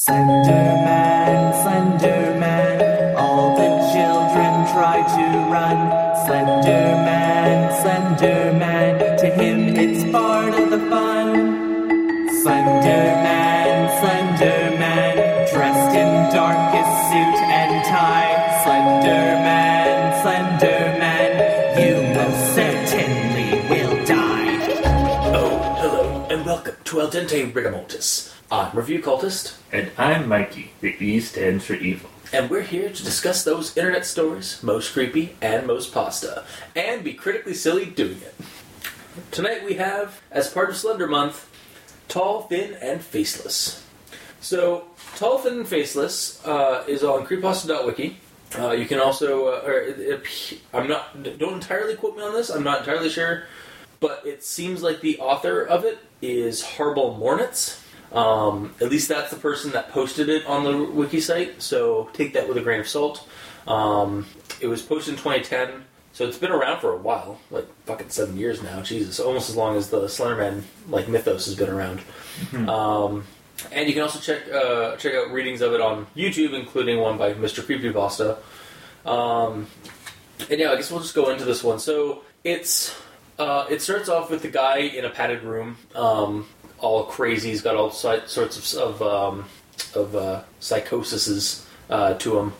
Slenderman, Slenderman, all the children try to run. Slenderman, Slenderman, to him it's part of the fun. Slenderman, Slenderman, dressed in darkest suit and tie. Slenderman, Slenderman, you most certainly will die. Oh, hello, and welcome to Al Dente Rigamortis. I'm Review Cultist, And I'm Mikey. The E stands for evil. and we're here to discuss those internet stories, most creepy and most pasta, and be critically silly doing it. Tonight we have, as part of Slender Month, Tall, Thin, and Faceless. So, Tall, Thin, and Faceless uh, is on creepypasta.wiki. Uh, you can also, uh, or I'm not, don't entirely quote me on this, I'm not entirely sure, but it seems like the author of it is HarbleMornets. Um, at least that's the person that posted it on the wiki site, so take that with a grain of salt. Um, it was posted in 2010, so it's been around for a while, like fucking seven years now. Jesus, almost as long as the Slenderman like mythos has been around. Um, and you can also check uh, check out readings of it on YouTube, including one by Mr. Creepypasta. Um, and yeah, I guess we'll just go into this one. So it's uh, it starts off with the guy in a padded room, um, all crazy. He's got all sorts of of, um, of uh, psychoses uh, to him,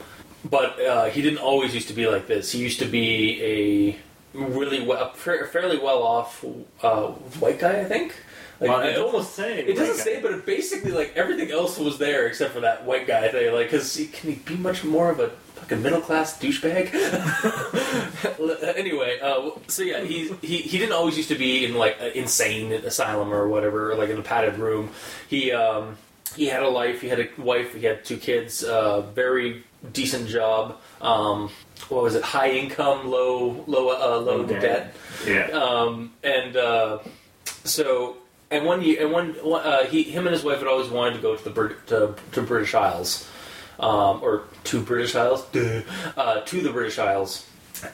but uh, he didn't always used to be like this. He used to be a really well, fairly well off uh, white guy, I think. Like, Well, it almost say it doesn't white say, but it basically like everything else was there except for that white guy thing. Like, because can he be much more of a fucking middle class douchebag? anyway, uh, so yeah, he, he he didn't always used to be in like an insane asylum or whatever, or like in a padded room. He um he had a life, he had a wife, he had two kids, uh, very decent job. Um, what was it? High income, low low uh, low Low debt. debt. Yeah. Um, and uh, so, and one year, and one, uh, he, him and his wife had always wanted to go to the Brit- to, to British Isles, um, or to British Isles, Duh. uh, to the British Isles,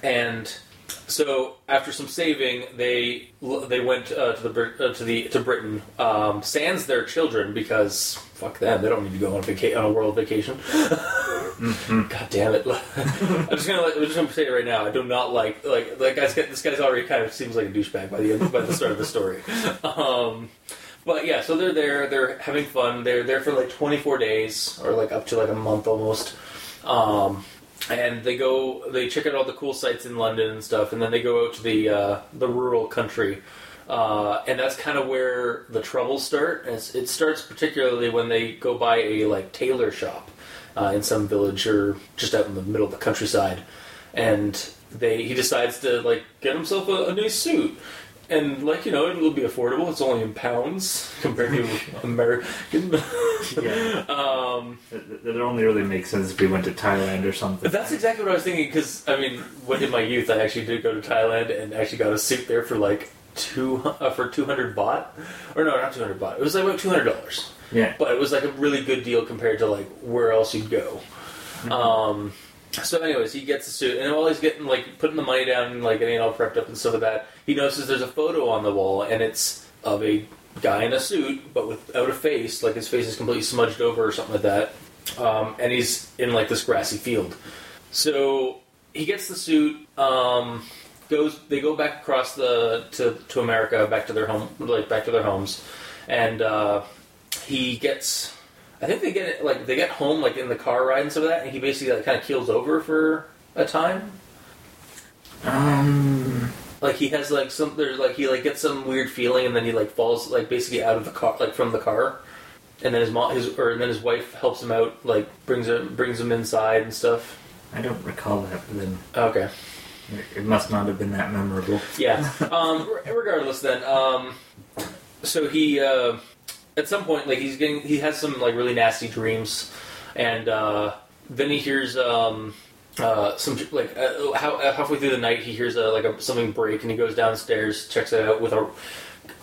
and so after some saving, they they went uh, to the uh, to the to Britain, um, sans their children because fuck them, they don't need to go on vaca- on a world vacation. God damn it! I'm just gonna let, I'm just gonna say it right now. I do not like like that guy's this guy's already kind of seems like a douchebag by the end by the start of the story. Um, but yeah, so they're there. They're having fun. They're there for like 24 days or like up to like a month almost. Um, and they go they check out all the cool sites in London and stuff, and then they go out to the uh, the rural country. Uh, and that's kind of where the troubles start. It's- it starts particularly when they go by a like tailor shop uh, in some village or just out in the middle of the countryside, and they he decides to like get himself a, a nice suit. And like you know, it'll be affordable. It's only in pounds compared to American. Yeah. um, That that only really makes sense if we went to Thailand or something. that's exactly what I was thinking. Because I mean, when in my youth, I actually did go to Thailand and actually got a suit there for like two uh, for two hundred baht, or no, not two hundred baht. It was like about two hundred dollars, yeah. but it was like a really good deal compared to like where else you'd go. Um, so, anyways, he gets the suit, and while he's getting like putting the money down and like getting all prepped up and stuff like that, he notices there's a photo on the wall, and it's of a guy in a suit, but without a face, like his face is completely smudged over or something like that, um, and he's in like this grassy field. So he gets the suit. Um, goes. They go back across the to to America, back to their home, like back to their homes, and uh, he gets. I think they get it like they get home like in the car ride and stuff like that, and he basically like, kind of keels over for a time. Um. Like he has like some there's like he like gets some weird feeling, and then he like falls like basically out of the car, like from the car. And then his mom, his or and then his wife helps him out, like brings him brings him inside and stuff. I don't recall that, but then Okay. it must not have been that memorable. Yeah. Um, regardless, then, um, so he uh, at some point, like he's getting, he has some like really nasty dreams, and uh, then he hears um, uh, some like uh, how, uh, halfway through the night he hears a, like a, something break, and he goes downstairs, checks it out with a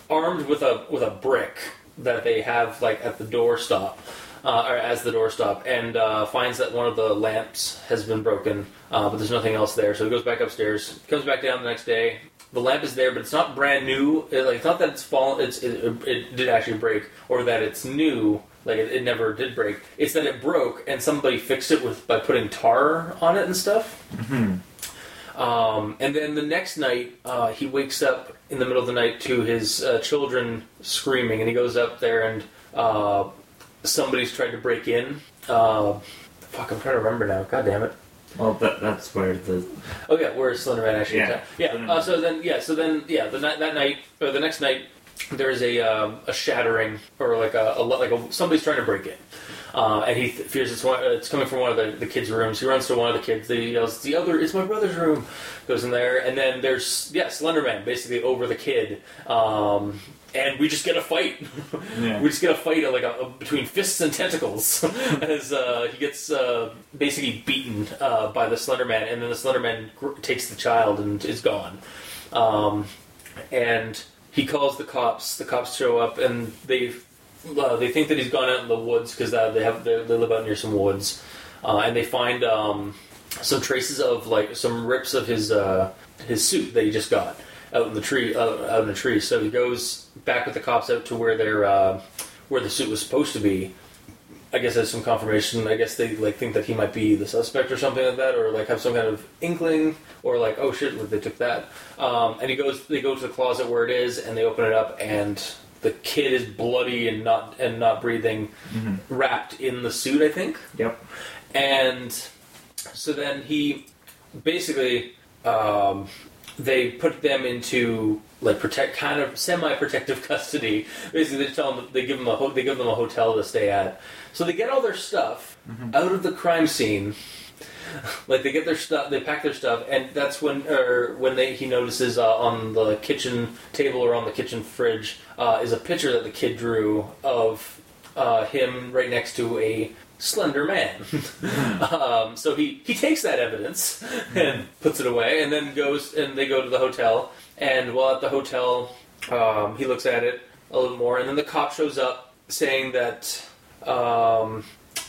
armed with a with a brick that they have like at the doorstop. Uh, or as the doorstop, and uh, finds that one of the lamps has been broken, uh, but there's nothing else there. So he goes back upstairs, comes back down the next day. The lamp is there, but it's not brand new. It, like it's not that it's fallen. It's it, it did actually break, or that it's new. like it, it never did break. It's that it broke, and somebody fixed it with by putting tar on it and stuff. Um, and then the next night, uh, he wakes up in the middle of the night to his uh, children screaming, and he goes up there and uh, somebody's tried to break in. Uh, fuck, I'm trying to remember now. God damn it. Well, that, that's where the Oh yeah, where is Slenderman actually? Yeah. attacked? yeah. Uh, so then, yeah, so then, yeah, the night that night or the next night, there is a um, a shattering or like a, a like a, somebody's trying to break in, uh, and he th- fears it's one, uh, it's coming from one of the, the kids' rooms. He runs to one of the kids. He yells, "The other, it's my brother's room." Goes in there, and then there's yeah, Slenderman basically over the kid. Um, and we just get a fight. Yeah. we just get a fight like a, a- between fists and tentacles as uh, he gets uh, basically beaten uh, by the Slenderman, and then the Slenderman gr- takes the child and is gone. Um, and he calls the cops. The cops show up, and they uh, they think that he's gone out in the woods because uh, they have they, they live out near some woods, uh, and they find um, some traces of like some rips of his uh, his suit that he just got out in the tree uh, out in the tree. So he goes back with the cops out to where they're uh, where the suit was supposed to be. I guess there's some confirmation. I guess they like think that he might be the suspect or something like that, or like have some kind of inkling, or like oh shit, they took that. Um, and he goes, they go to the closet where it is, and they open it up, and the kid is bloody and not and not breathing, wrapped in the suit. I think. Yep. And so then he basically um, they put them into like protect kind of semi-protective custody. Basically, they tell them they give them a ho- they give them a hotel to stay at. So they get all their stuff out of the crime scene. Like they get their stuff, they pack their stuff, and that's when, or when they he notices uh, on the kitchen table or on the kitchen fridge uh, is a picture that the kid drew of uh, him right next to a slender man. um, so he, he takes that evidence and puts it away, and then goes and they go to the hotel. And while at the hotel, um, he looks at it a little more, and then the cop shows up saying that um,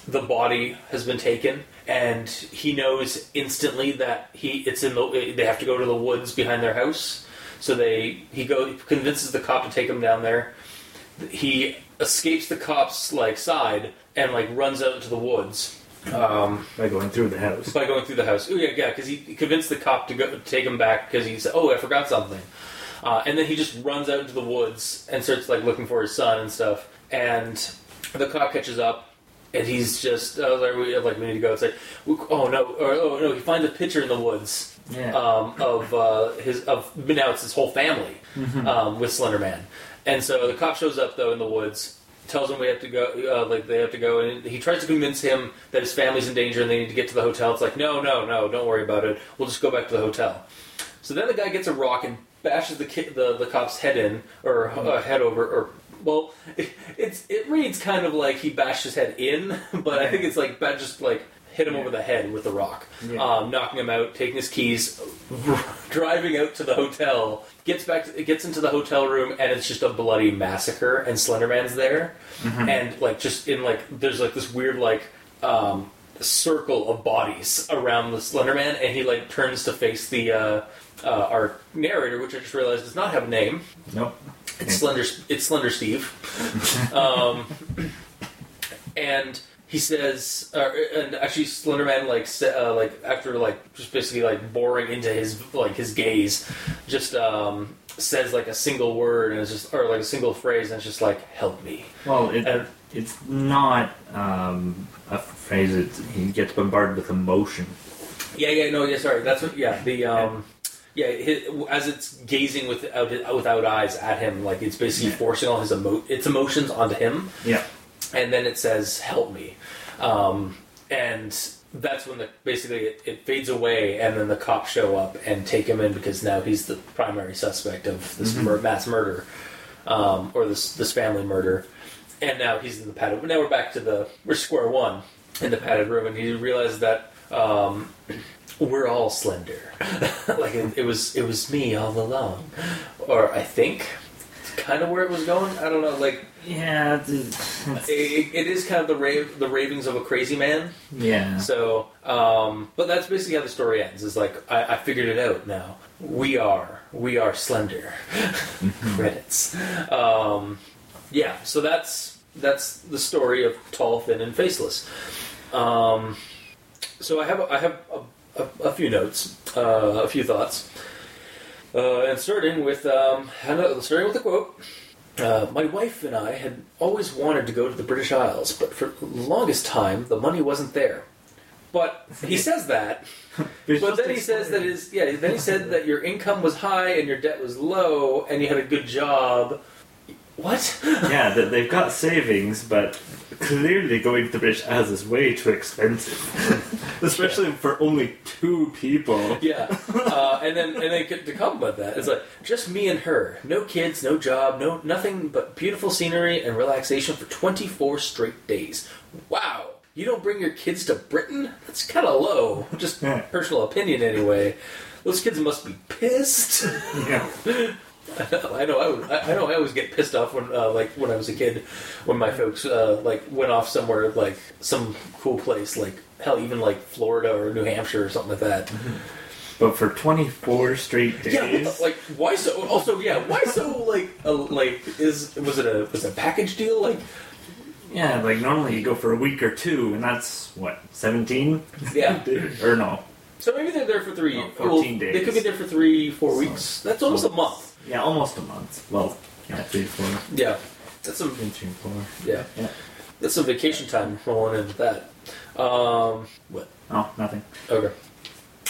the body has been taken, and he knows instantly that he it's in the they have to go to the woods behind their house. So they he go convinces the cop to take him down there. He escapes the cops like side and like runs out into the woods um, By going through the house. by going through the house. Oh yeah, yeah, because he convinced the cop to go take him back because he said, "Oh, I forgot something," uh, and then he just runs out into the woods and starts like looking for his son and stuff. And the cop catches up, and he's just uh, like, we, have like, we need to go. It's like, oh no, or, oh no, he finds a picture in the woods Yeah. um, of uh, his of now it's his whole family um, with Slenderman, and so the cop shows up though in the woods, tells him we have to go, uh, like they have to go, and he tries to convince him that his family's in danger and they need to get to the hotel. It's like no, no, no, don't worry about it. We'll just go back to the hotel. So then the guy gets a rock and bashes the ki- the, the cop's head in or uh, head over or. Well, it, it's it reads kind of like he bashed his head in, but I think it's like ba- just like hit him over the head with the rock, Yeah. um, knocking him out, taking his keys, driving out to the hotel. Gets back, to, gets into the hotel room, and it's just a bloody massacre. And Slenderman's there, and like just in like there's like this weird like um, circle of bodies around the Slenderman, and he like turns to face the uh, uh, our narrator, which I just realized does not have a name. Nope. It's Slender. It's Slender Steve. um, and he says, uh, and actually, Slenderman like uh, like after like just basically like boring into his like his gaze, just um, says like a single word and it's just or like a single phrase and it's just like help me. Well, it, And- it's not um, a phrase that he gets bombarded with emotion. Yeah, yeah, no, yeah, sorry, that's what. Yeah, the um, yeah, his, as it's gazing without without eyes at him, like it's basically Yeah. forcing all his emo- its emotions onto him. Yeah. and then it says "Help me," um, and that's when the basically it, it fades away, and then the cops show up and take him in because now he's the primary suspect of this mur- mass murder um, or this this family murder, and now he's in the padded. Now we're back to the we're square one in the padded room, and he realizes that. Um, we're all slender, like it, it was. It was me all along, or I think, kind of where it was going. I don't know. Like Yeah. It, it is kind of the rave, the ravings of a crazy man. yeah. So, um, but that's basically how the story ends. Is like I, I figured it out now. We are we are slender. Credits. Um, yeah. So that's that's the story of Tall, Thin, and Faceless. Um, so I have I have a, a, a few notes, uh, a few thoughts, uh, and starting with um, starting with a quote. Uh, my wife and I had always wanted to go to the British Isles, but for the longest time the money wasn't there. But he says that, but then he says that his yeah. Then he said that your income was high and your debt was low, and you had a good job. What? yeah, that they've got savings, but clearly going to the British Isles is way too expensive, especially for only two people. Yeah, uh, and then and then to come with that, it's like just me and her, no kids, no job, no nothing but beautiful scenery and relaxation for twenty four straight days. Wow, you don't bring your kids to Britain? That's kind of low. Just Yeah. personal opinion, anyway. Those kids must be pissed. Yeah. I know. I, was, I know. I always get pissed off when, uh, like, when I was a kid, when my folks uh, like went off somewhere, like some cool place, like hell, even like Florida or New Hampshire or something like that. But for 24 straight days. Yeah, the, like why so? Also, yeah, why so? Like, uh, like is was it a was it a package deal? Like, Yeah, like normally you go for a week or two, and that's what, 17? yeah. or no. So maybe they're there for three, No, 14 They days. could be there for three, four weeks. That's almost a month. Yeah, almost a month. Well, yeah, three, four. Yeah, that's some. Three, three, four. Yeah, Yeah. that's some vacation time rolling into that. Um, what? Oh, nothing. Okay.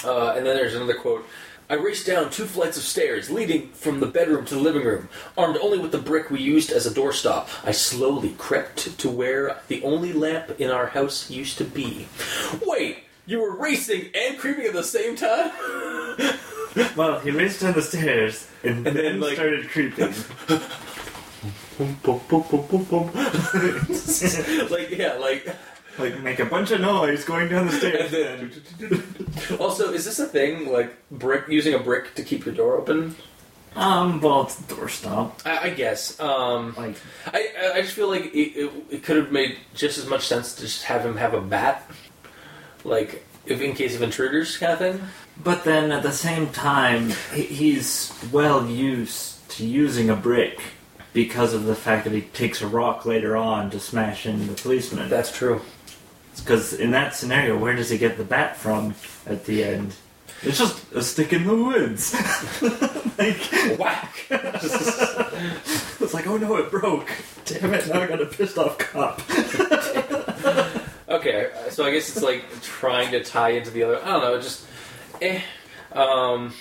Uh, and then there's another quote. I raced down two flights of stairs leading from the bedroom to the living room, armed only with the brick we used as a doorstop. I slowly crept to where the only lamp in our house used to be. Wait, you were racing and creeping at the same time? Well, he raced down the stairs and, And then, then, like- started creeping. Like yeah, like like, make a bunch of noise going down the stairs. Then- also, is this a thing? Like brick using a brick to keep your door open? um, well, it's doorstop. I, I guess. Um, Like, I I- I just feel like it, it, it could have made just as much sense to just have him have a bat, like if in case of intruders, kind of thing. But then at the same time, he, he's well used to using a brick because of the fact that he takes a rock later on to smash in the policeman. That's true. Because in that scenario, where does he get the bat from at the end? It's just a stick in the woods. like, Whack. it's like, oh no, it broke. Damn it! Now I got a pissed off cop. Okay, so I guess it's like trying to tie into the other. I don't know, just eh. Um,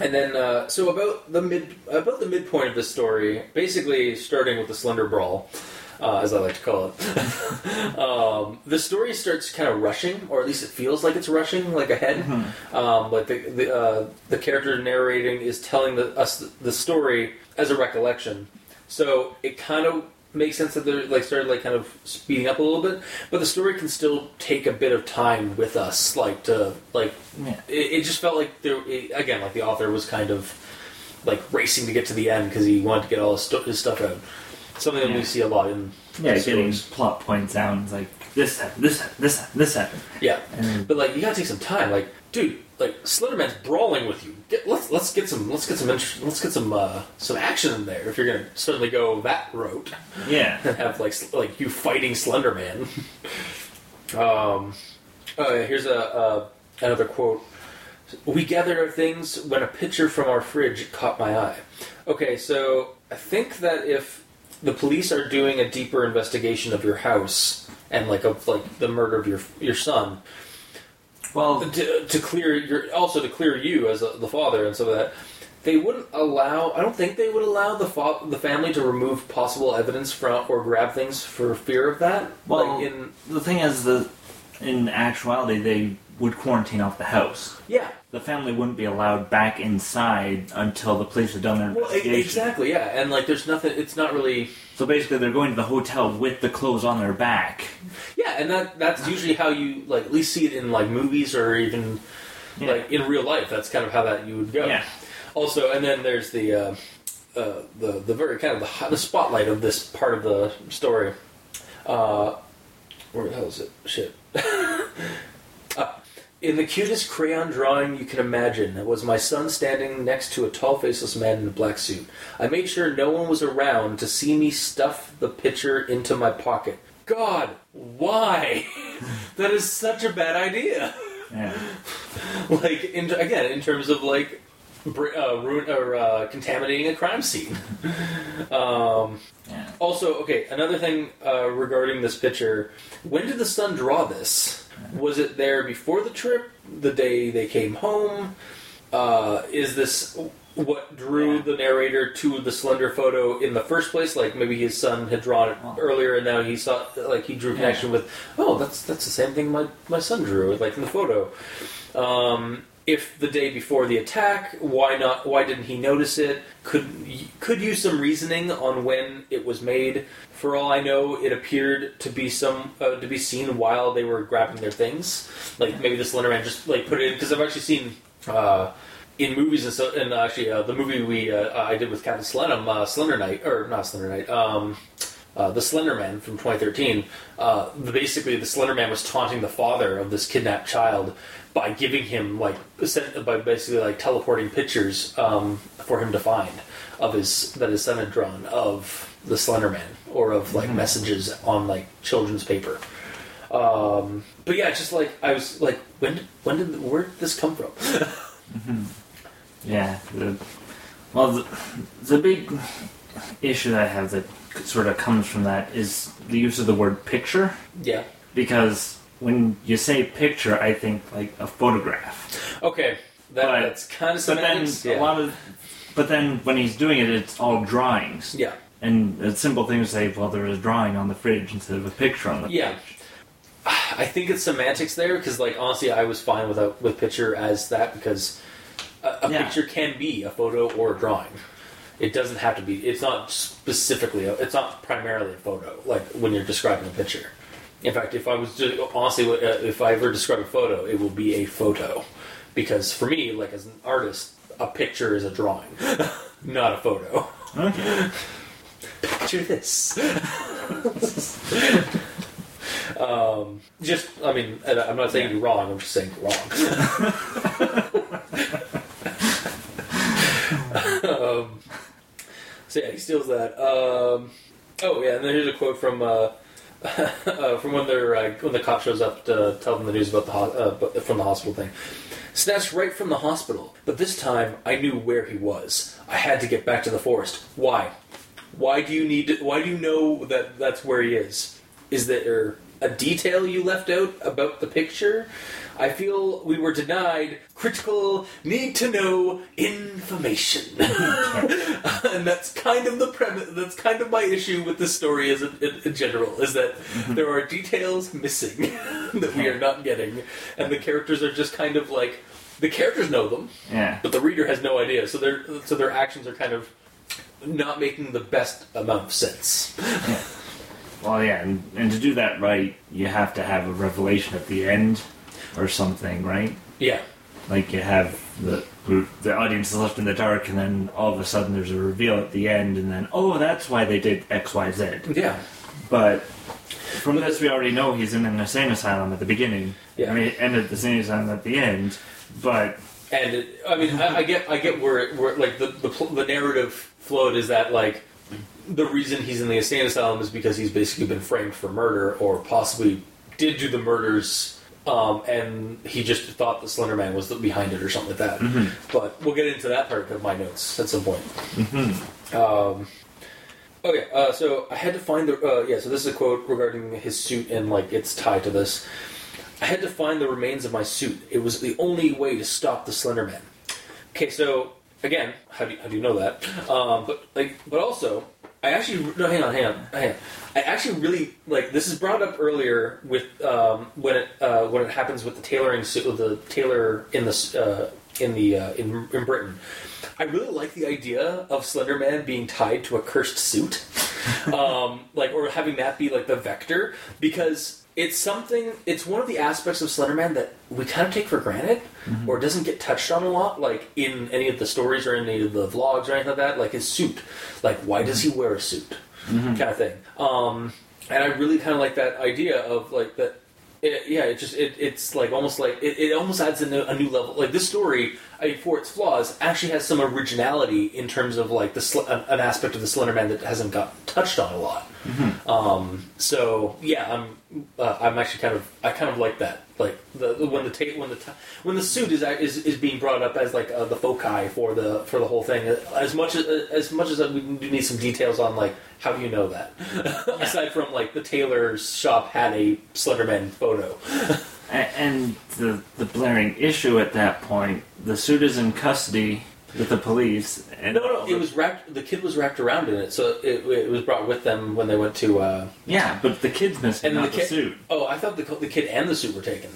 and then uh, so about the mid about the midpoint of the story, basically starting with the Slender Brawl, uh, as I like to call it. um, the story starts kind of rushing, or at least it feels like it's rushing, like ahead. Um, like the the, uh, the character narrating is telling the, us the story as a recollection, so it kind of makes sense that they're like started like kind of speeding up a little bit, but the story can still take a bit of time with us, like to like Yeah. it, it just felt like there it, again like the author was kind of like racing to get to the end because he wanted to get all his, stu- his stuff out. Something that we see a lot in Yeah, stories. getting plot points out. It's like this happened, this happened, this happened, this happened. yeah. And But like you gotta take some time. Like, dude, like Slenderman's brawling with you. Get, let's let's get some let's get some interest, let's get some uh, some action in there. If you're gonna suddenly go that route yeah, and have like like you fighting Slenderman. um, uh, here's a uh, another quote. We gathered our things when a picture from our fridge caught my eye. Okay, so I think that if the police are doing a deeper investigation of your house and like of like the murder of your your son, well, to, to clear your also to clear you as a, the father and some of that they wouldn't allow i don't think they would allow the fa- the family to remove possible evidence from or grab things for fear of that well, like in the thing is that in actuality, they would quarantine off the house. yeah The family wouldn't be allowed back inside until the police had done their well investigation. exactly yeah and like there's nothing it's not really So basically, they're going to the hotel with the clothes on their back. yeah and that that's usually how you like at least see it in like movies or even Yeah. like in real life that's kind of how that you would go Yeah. Also, and then there's the uh, uh, the the very kind of the, the spotlight of this part of the story. Uh, where the hell is it? Shit. In the cutest crayon drawing you can imagine that was my son standing next to a tall, faceless man in a black suit. I made sure no one was around to see me stuff the picture into my pocket. God, why? that is such a bad idea. Yeah. like, in, again, in terms of like br- uh, ruin or uh, contaminating a crime scene. um, Yeah. also, okay, another thing uh, regarding this picture: when did the son draw this? Was it there before the trip? The day they came home? Uh, is this what drew Yeah. the narrator to the slender photo in the first place? Like maybe his son had drawn it Oh. earlier, and now he saw like he drew connection with. Oh, that's that's the same thing my my son drew, like in the photo. Um, if the day before the attack, why not? Why didn't he notice it? Could could use some reasoning on when it was made. For all I know, it appeared to be some uh, to be seen while they were grabbing their things. Like maybe the Slender Man just like put it in because I've actually seen. Uh, in movies and so, and actually uh, the movie we uh, I did with Captain Slenum, uh, Slender Knight, or not Slender Knight, um, uh, the Slender Man from 2013. Uh, basically, the Slender Man was taunting the father of this kidnapped child by giving him like by basically like teleporting pictures um, for him to find of his that his son had drawn of the Slender Man or of like messages on like children's paper. Um, but yeah, just like I was like, when did, when did where did this come from? Yeah. The, well, the, the big issue that I have that sort of comes from that is the use of the word picture. yeah. Because when you say picture, I think like a photograph. Okay, that, But- that's kind of But then semantics. a lot of, but then when he's doing it, it's all drawings. yeah, And a simple thing to say, well, there was a drawing on the fridge instead of a picture on the Yeah. fridge. I think it's semantics there because, like, honestly, I was fine with a, with picture as that because a, a Yeah. picture can be a photo or a drawing. It doesn't have to be. It's not specifically. A, it's not primarily a photo. Like when you're describing a picture. In fact, if I was honestly, uh, if I ever describe a photo, it will be a photo, because for me, like as an artist, a picture is a drawing, not a photo. Okay. Picture this. um, just, I mean, I'm not saying you're wrong. I'm just saying you're wrong. um, so yeah, he steals that. Um, oh yeah, and then here's a quote from uh, uh, from when they're uh, when the cop shows up to tell them the news about the ho- uh, from the hospital thing. Snatched right from the hospital, but this time I knew where he was. I had to get back to the forest. Why? Why do you need? To, why do you know that that's where he is? Is there a detail you left out about the picture? I feel we were denied critical, need to know information, and that's kind of the premise. That's kind of my issue with the story, as in, in, in general, is that mm-hmm. there are details missing that we are not getting, and the characters are just kind of like the characters know them, Yeah. but the reader has no idea. So their so their actions are kind of not making the best amount of sense. Well, yeah, and, and to do that right, you have to have a revelation at the end or something, right? Yeah, Like you have the the audience is left in the dark, and then all of a sudden there's a reveal at the end, and then oh, that's why they did X, Y, Z. yeah, But from this, we already know he's in an insane asylum at the beginning. Yeah. I mean, and at the insane asylum at the end. But and it, I mean, I, I get, I get where, it, where like the, the the narrative flowed is that like the reason he's in the insane asylum is because he's basically been framed for murder or possibly did do the murders. Um, and he just thought the Slender Man was behind it or something like that. But we'll get into that part of my notes at some point. Um, okay, uh, so I had to find the uh, yeah. So this is a quote regarding his suit and like it's tied to this. I had to find the remains of my suit. It was the only way to stop the Slender Man. Okay, so again, how do you, how do you know that? Um, but like, but also, I actually no, hang on, hang on, hang on. I actually really like this is brought up earlier with um, when it uh, when it happens with the tailoring suit, with the tailor in the uh, in the uh, in, in Britain. I really like the idea of Slender Man being tied to a cursed suit, um, like or having that be like the vector because it's something. It's one of the aspects of Slender Man that we kind of take for granted, mm-hmm. or doesn't get touched on a lot, like in any of the stories or any of the vlogs or anything like that. Like his suit, like why does he mm-hmm. wear a suit, mm-hmm. kind of thing. Um, and I really kind of like that idea of like that It, yeah, it just it, it's like almost like it, it almost adds a new, a new level. Like this story, I mean, for its flaws, actually has some originality in terms of like the sl- an, aspect of the Slender Man that hasn't got touched on a lot. Um, so yeah, I'm uh, I'm actually kind of I kind of like that. Like the, the when the ta- when the t- when the suit is is is being brought up as like uh, the foci for the for the whole thing. uh, As much as as much as we do need some details on like how do you know that aside from like the tailor's shop had a Slenderman photo. And the the blaring issue at that point, the suit is in custody with the police. And No, no, it was wrapped. The kid was wrapped around in it, so it, it was brought with them when they went to. Uh, yeah, but the kid's missing, and not the the, kid. suit. Oh, I thought the the kid and the suit were taken.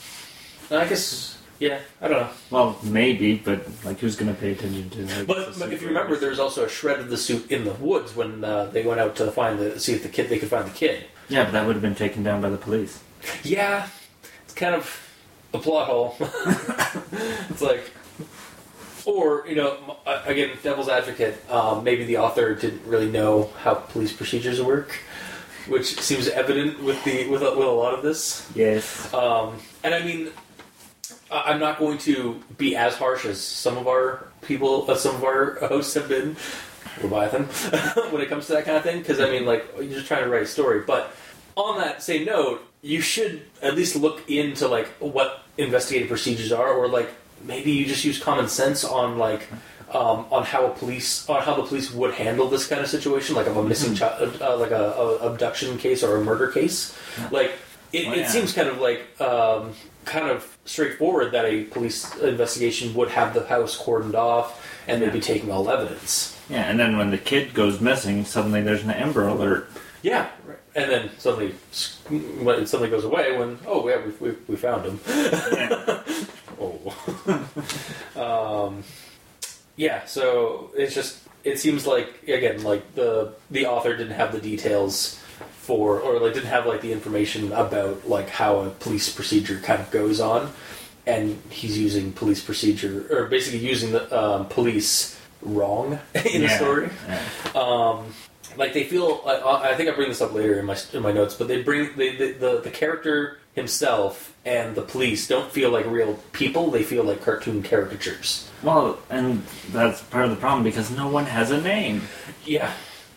I guess. Yeah, I don't know. Well, maybe, but like, who's gonna pay attention to? Like, But, but if you remember, there was also a shred of the suit in the woods when uh, they went out to find the see if the kid they could find the kid. yeah, but that would have been taken down by the police. Yeah, kind of a plot hole. it's like, or you know, uh, again, devil's advocate. Um, maybe the author didn't really know how police procedures work, which seems evident with the with a, with a lot of this. Yes. Um, and I mean, I- I'm not going to be as harsh as some of our people, uh, some of our hosts have been, Leviathan, when it comes to that kind of thing. Because I mean, like, you're just trying to write a story. But on that same note, you should at least look into like what investigative procedures are, or like maybe you just use common sense on like. Um, on how a police, on how the police would handle this kind of situation, like of a missing child, uh, like a, a abduction case or a murder case, like it, Oh, it seems kind of like um, kind of straightforward that a police investigation would have the house cordoned off and they'd be taking all evidence. Yeah, and then when the kid goes missing, suddenly there's an Amber Alert. Yeah. And then suddenly when it suddenly goes away when oh yeah we, we, we found him. Yeah. Oh. um, yeah, so it's just it seems like again like the the author didn't have the details for or like didn't have like the information about like how a police procedure kind of goes on, and he's using police procedure or basically using the um, police wrong in the story. Yeah. Um, like they feel. I, I think I bring this up later in my in my notes, but they bring they, the, the the character himself and the police don't feel like real people. They feel like cartoon caricatures. Well, and that's part of the problem because no one has a name. Yeah,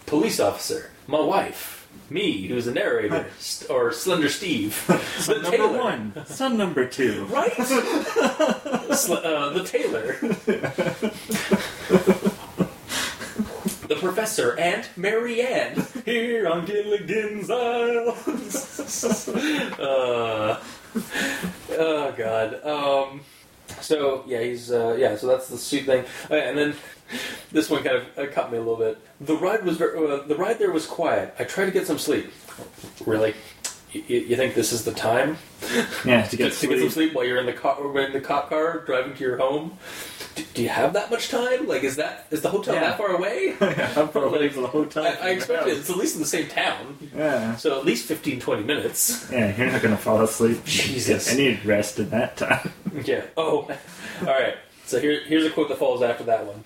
police officer, my wife, me, who's the narrator, st- or Slender Steve, the Son number tailor. one, son number two. right? Sl- uh, the tailor. Professor and Mary Ann here on Gilligan's Island. uh, oh God. Um, so yeah, he's uh, yeah. So that's the suit thing, Uh, and then this one kind of uh, cut me a little bit. The ride was ver- uh, the ride there was quiet. I tried to get some sleep. Really. You, you think this is the time? Yeah, to to get get, to get some sleep. while you're in the car, in the cop car driving to your home. Do, do you have that much time? Like, is that is the hotel Yeah. that far away? How far away is the hotel? I, from I expected house? it's at least in the same town, Yeah. so at least 15, 20 minutes. Yeah, you're not gonna fall asleep. Jesus. I need rest in that time. Yeah. Oh, all right. So here, here's a quote that follows after that one.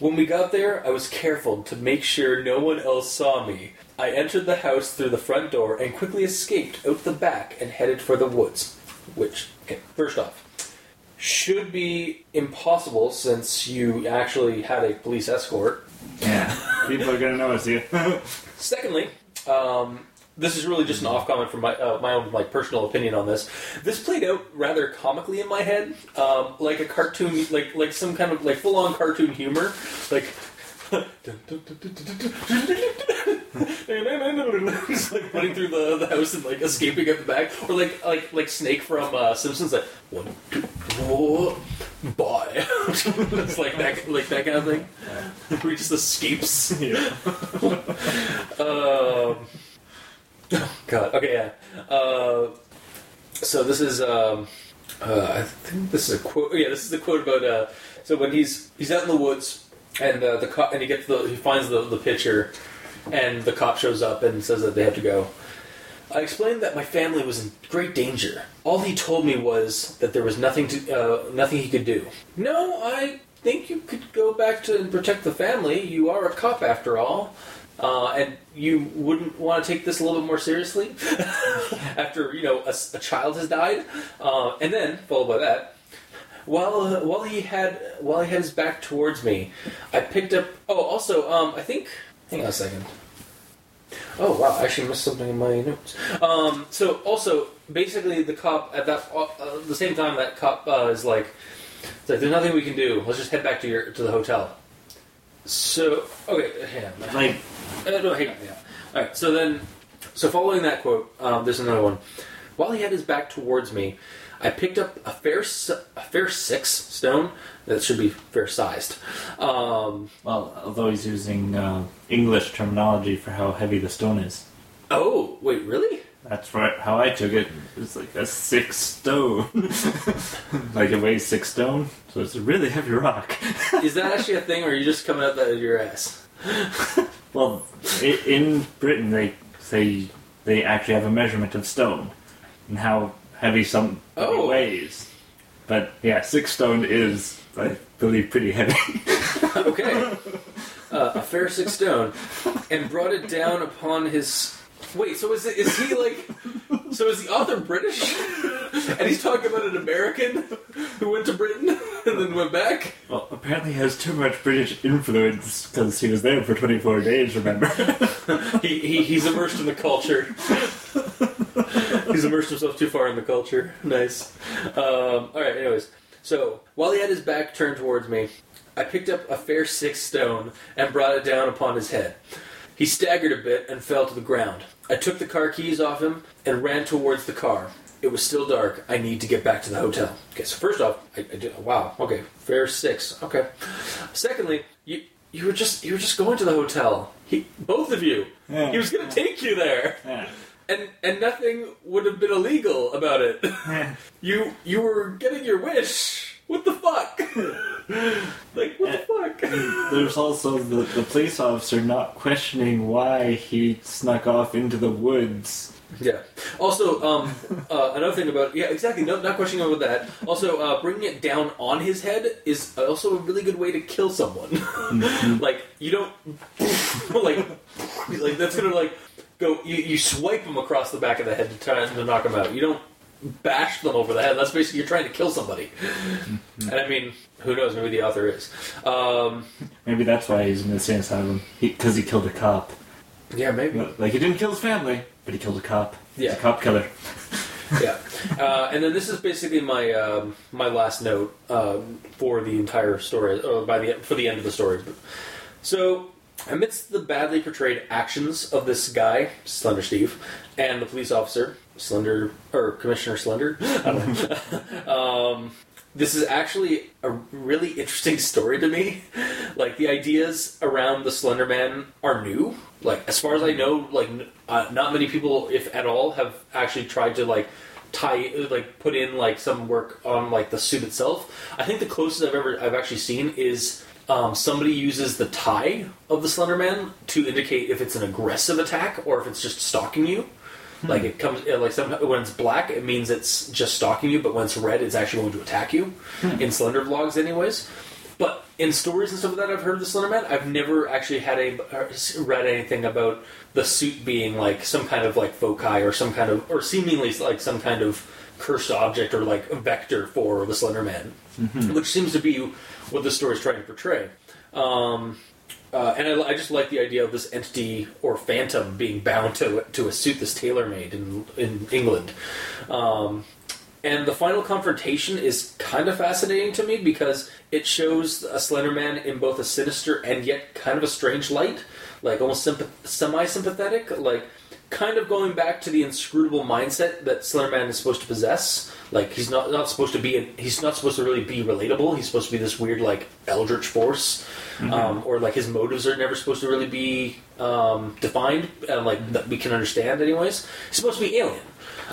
When we got there, I was careful to make sure no one else saw me. I entered the house through the front door and quickly escaped out the back and headed for the woods. Which, okay, first off, should be impossible since you actually had a police escort. Yeah. People are gonna notice you. Secondly, um, this is really just an off comment from my uh, my own like personal opinion on this. This played out rather comically in my head, um, like a cartoon, like like some kind of like full on cartoon humor, like. Just like running through the, the house and like escaping at the back, or like like like Snake from uh, Simpsons, like one, two, four, bye. it's like that like that kind of thing. Where he just escapes. Um, oh God. Okay. Yeah. Uh, so this is. Um, uh, I think this is a quote. Yeah, this is a quote about. Uh, so when he's he's out in the woods and uh, the cop and he gets the he finds the the picture, and the cop shows up and says that they have to go. I explained that my family was in great danger. All he told me was that there was nothing to uh, nothing he could do. No, I think you could go back to and protect the family. You are a cop after all. uh, and you wouldn't want to take this a little bit more seriously after you know a, a child has died, uh, and then followed by that. While uh, while he had while he had his back towards me, I picked up. Oh, also, um, I think. Hang on a second. Oh wow! I actually missed something in my notes. Um, so also, basically, the cop at that uh, uh, the same time that cop uh, is like, it's like, "There's nothing we can do. Let's just head back to your to the hotel." So okay, hang on. Like, Uh, no, hang on, hang on. All right. So then, so following that quote, um, there's another one. While he had his back towards me, I picked up a fair a fair six stone that should be fair sized. Um, well, although he's using uh, English terminology for how heavy the stone is. oh wait, really? That's right, how I took it. It's like a six stone. like it weighs six stone, so it's a really heavy rock. Is that actually a thing, or are you just coming up out of your ass? Well, in Britain, they say they actually have a measurement of stone and how heavy something Oh. weighs. But yeah, six stone is, I believe, pretty heavy. okay. Uh, a fair six stone, and brought it down upon his. Wait, so is it, is he like? So is the author British? and he's talking about an American who went to Britain and then went back. well, apparently, he has too much British influence because he was there for 24 days. Remember? He, he he's immersed in the culture. he's immersed himself too far in the culture. Nice. Um, all right. Anyways, so while he had his back turned towards me, I picked up a fair six stone and brought it down upon his head. He staggered a bit and fell to the ground. I took the car keys off him and ran towards the car. It was still dark. I need to get back to the hotel. Okay, so first off, I, I did, wow. Okay, fair six. Okay. Secondly, you you were just you were just going to the hotel. He, both of you. Yeah. He was going to take you there, yeah. and and nothing would have been illegal about it. Yeah. You you were getting your wish. What the fuck? like what the fuck? There's also the, the police officer not questioning why he snuck off into the woods. Yeah. Also, um, uh, another thing about yeah, exactly. No, not questioning about that. Also, uh, bringing it down on his head is also a really good way to kill someone. like you don't like like that's gonna like go. You, you swipe them across the back of the head to try to knock them out. You don't bash them over the head. That's basically you're trying to kill somebody. and I mean, who knows? Maybe the author is. Um, Maybe that's why he's in the insane asylum. Because he, killed a cop. yeah, maybe. Like, he didn't kill his family, but he killed a cop. He's Yeah. a cop killer. yeah, uh, and then this is basically my um, my last note um, for the entire story, or by the for the end of the story. So, amidst the badly portrayed actions of this guy, Slender Steve, and the police officer, Slender or Commissioner Slender, I don't know. um, this is actually a really interesting story to me. Like the ideas around the Slender Man are new. Like as far as I know, like uh, not many people, if at all, have actually tried to like tie like put in like some work on like the suit itself. I think the closest I've ever I've actually seen is um, somebody uses the tie of the Slender Man to indicate if it's an aggressive attack or if it's just stalking you. Like it comes like some, when it's black, it means it's just stalking you, but when it's red, it's actually going to attack you. In Slender vlogs, anyways. But in stories and stuff like that, I've heard of the Slender Man. I've never actually had a uh, read anything about the suit being like some kind of like foci or some kind of or seemingly like some kind of cursed object or like a vector for the Slender Man, which seems to be what the story is trying to portray. Um, uh, and I, I just like the idea of this entity or phantom being bound to to a suit that's tailor made in in England. Um, and the final confrontation is kind of fascinating to me because it shows a Slender Man in both a sinister and yet kind of a strange light, like almost sympath- semi-sympathetic, like kind of going back to the inscrutable mindset that Slender Man is supposed to possess. Like he's not not supposed to be he's not supposed to really be relatable. He's supposed to be this weird like eldritch force, um, or like his motives are never supposed to really be um, defined, uh, like that we can understand. Anyways, he's supposed to be alien.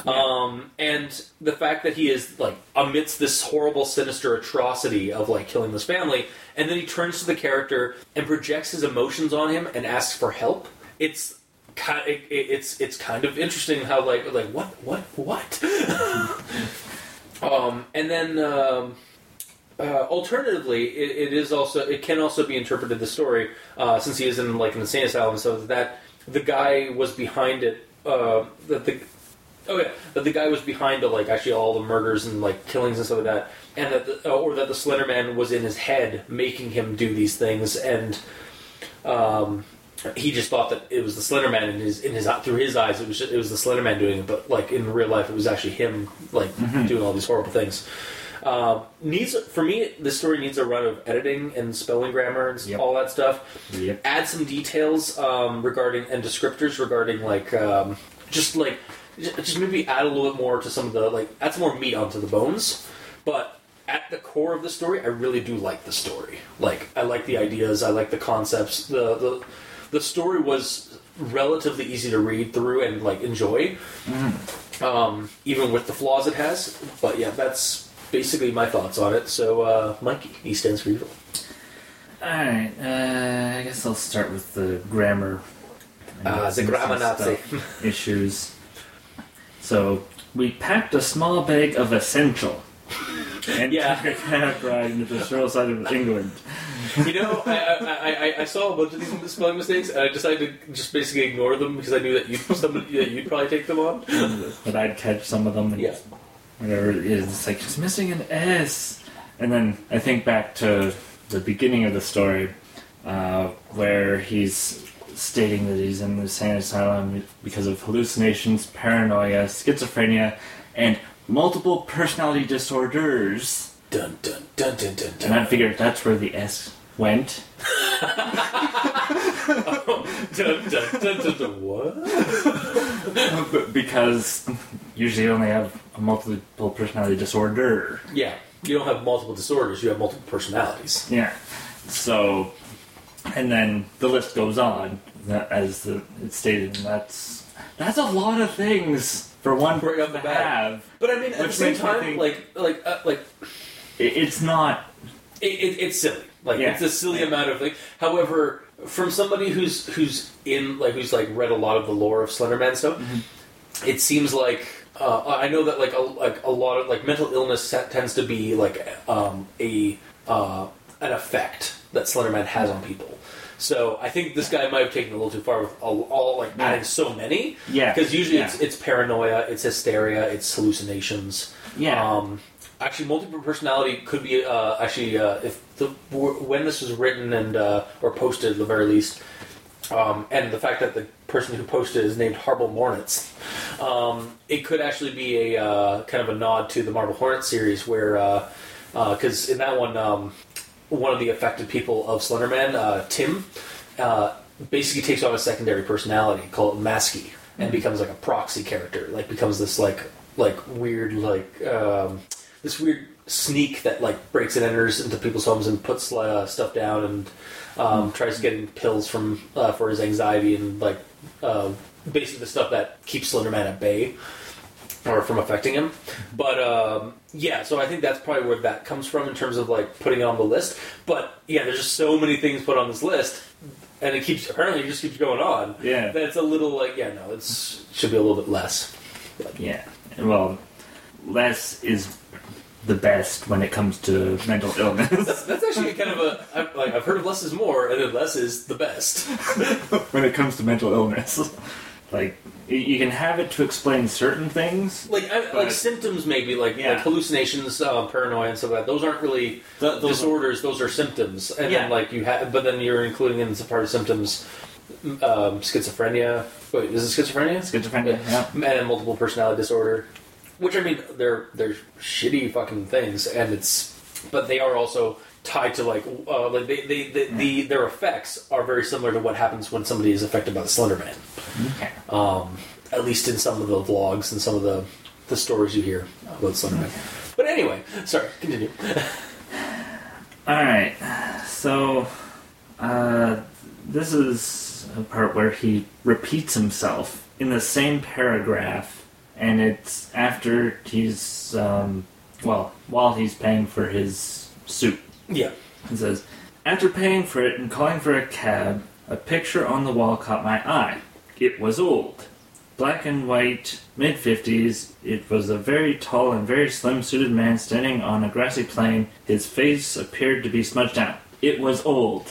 Um, and the fact that he is like amidst this horrible, sinister atrocity of like killing this family, and then he turns to the character and projects his emotions on him and asks for help. It's kind, it, it- it's it's kind of interesting how like like what what what. um, and then um, uh, alternatively, it, it is also it can also be interpreted the story uh, since he is in like an insane asylum, so that the guy was behind it. Uh, that the oh yeah, that the guy was behind uh, like actually all the murders and like killings and stuff like that, and that the, or that the Slender Man was in his head making him do these things, and um, he just thought that it was the Slender Man in his in his through his eyes it was just, it was the Slender Man doing it, but like in real life it was actually him like doing all these horrible things. Uh, needs for me, this story needs a run of editing and spelling grammar and Yep. all that stuff. Yep. Add some details um, regarding and descriptors regarding like um, just like just maybe add a little bit more to some of the like add some more meat onto the bones. But at the core of the story, I really do like the story. Like I like the ideas, I like the concepts. The the the story was relatively easy to read through and like enjoy, um, even with the flaws it has. But yeah, that's basically my thoughts on it. So, uh, Mikey, he stands for evil. Alright, uh, I guess I'll start with the grammar. Ah, the grammar Nazi. issues. So, we packed a small bag of essential. And Yeah. took a cab ride into the shore side of England. You know, I, I, I, I saw a bunch of these spelling mistakes, and I decided to just basically ignore them because I knew that you'd somebody, that you'd probably take them on. But I'd catch some of them and Yeah. whatever it is. It's like, it's missing an S. And then I think back to the beginning of the story uh, where he's stating that he's in the insane asylum because of hallucinations, paranoia, schizophrenia, and multiple personality disorders. Dun dun dun dun dun And I figured that's where the S went. dun, dun, dun, dun, dun. What? because usually you only have a multiple personality disorder. Yeah, you don't have multiple disorders; you have multiple personalities. Yeah. So, and then the list goes on as the, it's stated, and that's that's a lot of things for one off person the bat. have. But I mean, at the Which same makes me time, think- like, like, uh, like, It, it's not. it, it, it's silly. Like, Yeah. it's a silly amount of like. However, from somebody who's who's in like who's like read a lot of the lore of Slenderman stuff, it seems like uh, I know that like a, like a lot of like mental illness te- tends to be like um, a uh, an effect that Slenderman has on people. So I think this guy might have taken a little too far with all, all like adding so many. Yeah. Because usually Yeah. it's it's paranoia, it's hysteria, it's hallucinations. Yeah. Um, actually, multiple personality could be uh, actually uh, if the when this was written and uh, or posted at the very least, um, and the fact that the person who posted is named HarbleMornets, um, it could actually be a uh, kind of a nod to the Marble Hornet series where because in that one. Um, one of the affected people of Slenderman, uh, Tim, uh, basically takes on a secondary personality called Masky and becomes like a proxy character. Like becomes this like like weird like um, this weird sneak that like breaks and enters into people's homes and puts uh, stuff down and um, tries getting pills from uh, for his anxiety and like uh, basically the stuff that keeps Slenderman at bay or from affecting him. But um, yeah, so I think that's probably where that comes from in terms of like putting it on the list. But yeah, there's just so many things put on this list, and it keeps apparently it just keeps going on. Yeah. that's a little like yeah, no, it's should be a little bit less. But, Yeah. Well, less is the best when it comes to mental illness. That's actually kind of a I've, like I've heard of less is more, and then less is the best. when it comes to mental illness, like you can have it to explain certain things. Like I, like symptoms maybe like Yeah. like hallucinations, um, paranoia, and stuff like that. Those aren't really Th- those- disorders; those are symptoms. And Yeah. then like you have, but then you're including in some part of symptoms, um, schizophrenia. Wait, is it schizophrenia? Schizophrenia. Yeah. and multiple personality disorder. Which I mean, they're they're shitty fucking things, and it's but they are also tied to like uh, like they, they, they the their effects are very similar to what happens when somebody is affected by the Slender Man. Okay. Um, at least in some of the vlogs and some of the the stories you hear about Slender Man. But anyway, sorry, continue. All right. So, uh, this is a part where he repeats himself in the same paragraph, and it's after he's, um, well, while he's paying for his suit. Yeah. It says, After paying for it and calling for a cab, a picture on the wall caught my eye. It was old. black and white, mid 50s. It was a very tall and very slim suited man standing on a grassy plain. His face appeared to be smudged out. It was old.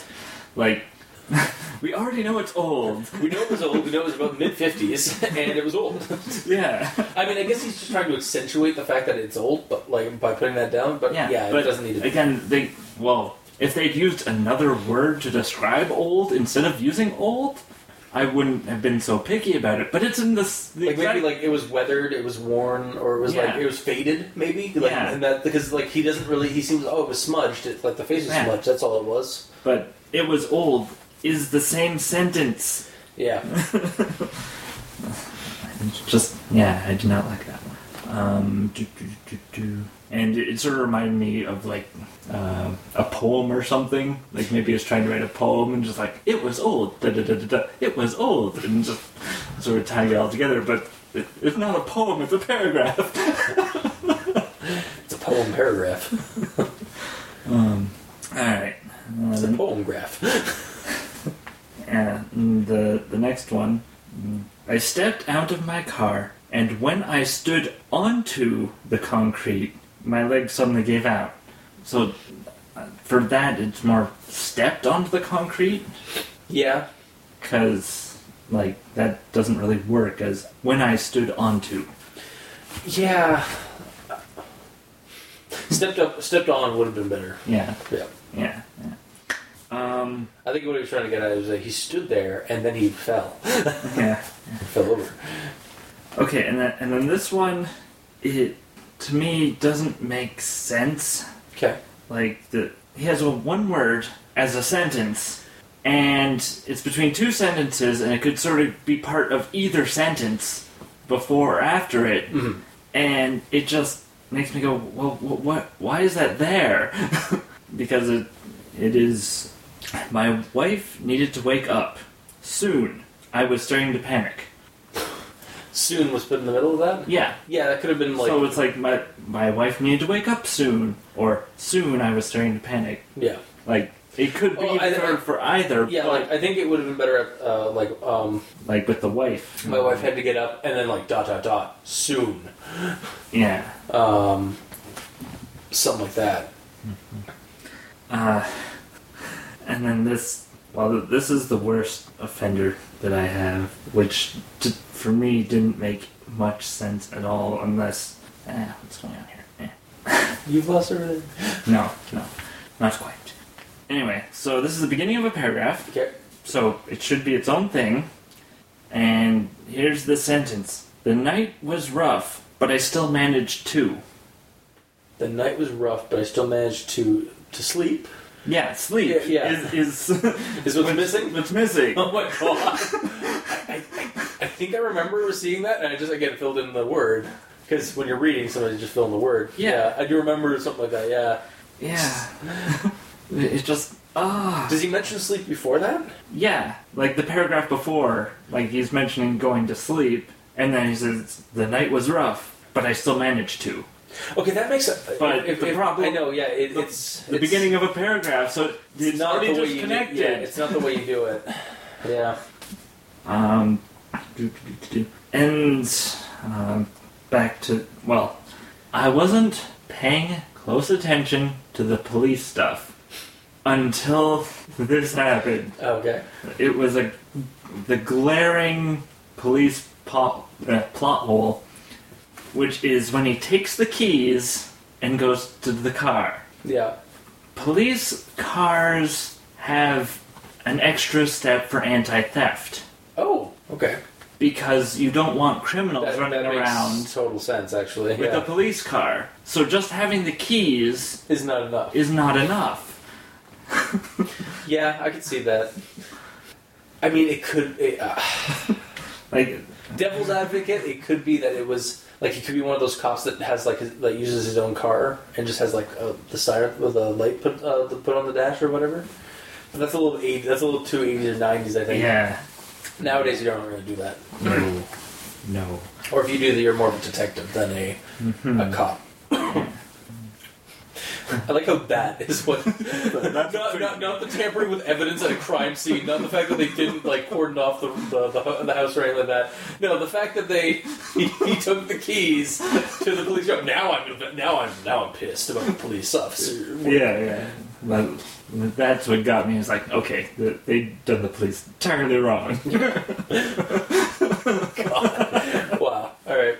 Like, we already know it's old. We know it was old. We know it was about mid fifties, and it was old. Yeah. I mean, I guess he's just trying to accentuate the fact that it's old, but like by putting that down. But yeah, Yeah, it doesn't need to. be. Again, they, well, if they'd used another word to describe old instead of using old, I wouldn't have been so picky about it. But it's in this. The Like maybe like it was weathered, it was worn, or it was like it was faded, maybe. Like, Yeah. and that because like he doesn't really. He seems oh it was smudged. It, like the face was Yeah. smudged. That's all it was. But it was old is the same sentence. Yeah. Just yeah, I do not like that one. Um, do, do, do, do. And it, it sort of reminded me of like uh, a poem or something. Like maybe he was trying to write a poem and just like it was old, da da da da da. It was old, and just sort of tying it all together. But it, it's not a poem; it's a paragraph. It's a poem paragraph. Um, all right. It's a Um, poem graph. And the the next one, I stepped out of my car, and when I stood onto the concrete, my leg suddenly gave out. So uh, for that, it's more stepped onto the concrete, Yeah. because like that doesn't really work as when I stood onto. Yeah. Stepped up, stepped on would have been better. Yeah, Yeah. yeah, yeah. Um, I think what he was trying to get at is that he stood there and then he fell, yeah. fell over. Okay, and then and then this one, it to me doesn't make sense. Okay. like the he has a one word as a sentence and it's between two sentences and it could sort of be part of either sentence before or after it Mhm. and it just makes me go well wh- what why is that there because it it is my wife needed to wake up soon i was starting to panic Soon was put in the middle of that. yeah Yeah, that could have been like. so it's like my my wife needed to wake up soon or soon i was starting to panic yeah. Like it could be Well, I- for, for either. Yeah, like I think it would have been better. At, uh, like um, like with the wife. my wife had to get up and then like dot dot dot soon. Yeah. Um, something like that. Uh, and then this. Well, this is the worst offender that I have, which t- for me didn't make much sense at all, unless. Eh, what's going on here? Eh. You've lost everything. No, no, not quite. Anyway, so this is the beginning of a paragraph. Okay. So it should be its own thing. And here's the sentence The night was rough, but I still managed to. The night was rough, but I still managed to to sleep. Yeah, sleep Yeah, yeah. is is Is what's missing? What's missing? Oh my god! I, I, I think I remember seeing that, and I just again filled in the word because when you're reading, somebody just fill in the word. Yeah. I do remember something like that. Yeah. Yeah. It's just ah. Does he mention sleep before that? Yeah, like the paragraph before, like he's mentioning going to sleep, and then he says the night was rough, but I still managed to. Okay, that makes sense. But if, the if- problem- I know. Yeah, it, the- it's The it's- beginning of a paragraph, so it's, It's not already the way you do, disconnected. yeah, it's not the way you do it. Yeah. Um, do, do, do, do. and um, back to well, I wasn't paying close attention to the police stuff until this happened. Okay. It was a the glaring police plot, uh, plot hole, which is when he takes the keys and goes to the car. Yeah. Police cars have an extra step for anti-theft Oh. Okay. because you don't want criminals That, running that makes around total sense, actually. with yeah. a police car. So just having the keys is not enough. is not enough. Yeah, I could see that. I mean, it could. It, uh, Like devil's advocate, it could be that it was like he could be one of those cops that has like his, that uses his own car and just has like uh, the siren with a light put uh, put on the dash or whatever. But that's a little 80, That's a little too eighties or nineties, I think. yeah, Nowadays, you don't really do that. no, no. Or if you do, you're more of a detective than a Mhm. a cop. I like how that is what. Not, not, not the tampering with evidence at a crime scene. Not the fact that they didn't like cordon off the the, the, the house or anything like that. No, the fact that they he, he took the keys to the police. shop. Now I'm now I'm now I'm pissed about the police officer. Yeah, yeah. But that's what got me. Is like, okay, they done the police entirely wrong. Wow. All right.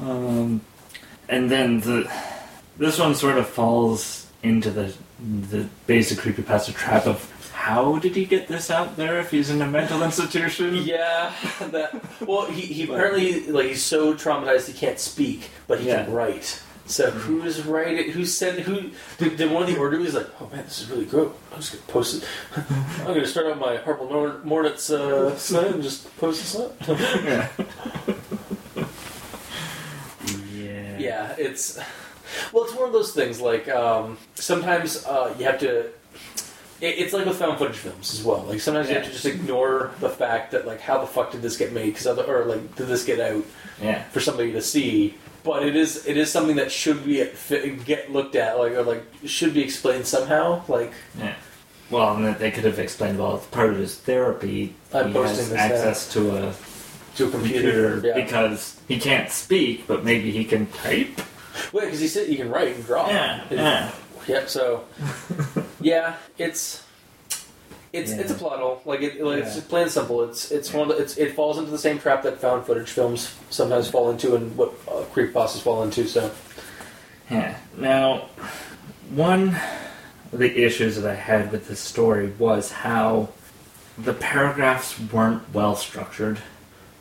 um, and then the this one sort of falls into the the basic creepypasta trap of how did he get this out there if he's in a mental institution? Yeah. That. Well, he, he apparently like he's so traumatized he can't speak, but he Yeah. can write. So who's writing? Who said who? Did, did one of the orderlies like? Oh man, this is really great. I'm just gonna post it. I'm gonna start out my Harple Nor- Mornitz uh, site and just post this up. Yeah. yeah, it's well, it's one of those things. Like um, sometimes uh, you have to. It, it's like with found footage films as well. Like sometimes you have to just ignore the fact that like how the fuck did this get made? Because other or like did this get out Yeah. for somebody to see? But it is it is something that should be get looked at like or like should be explained somehow. Like Yeah. Well, and they could have explained, well, it's part of his therapy. I'm he posting has this access to a to a computer. computer yeah. because he can't speak, but maybe he can type. Wait, because he said you can write and draw. Yeah, yeah. Yep. So, yeah, it's it's it's a Yeah. plot hole. Like it, like it's Yeah. just plain and simple. It's it's one of the, it's it falls into the same trap that found footage films sometimes fall into, and what uh, creepypastas fall into. So, Yeah. Now, one of the issues that I had with this story was how the paragraphs weren't well structured.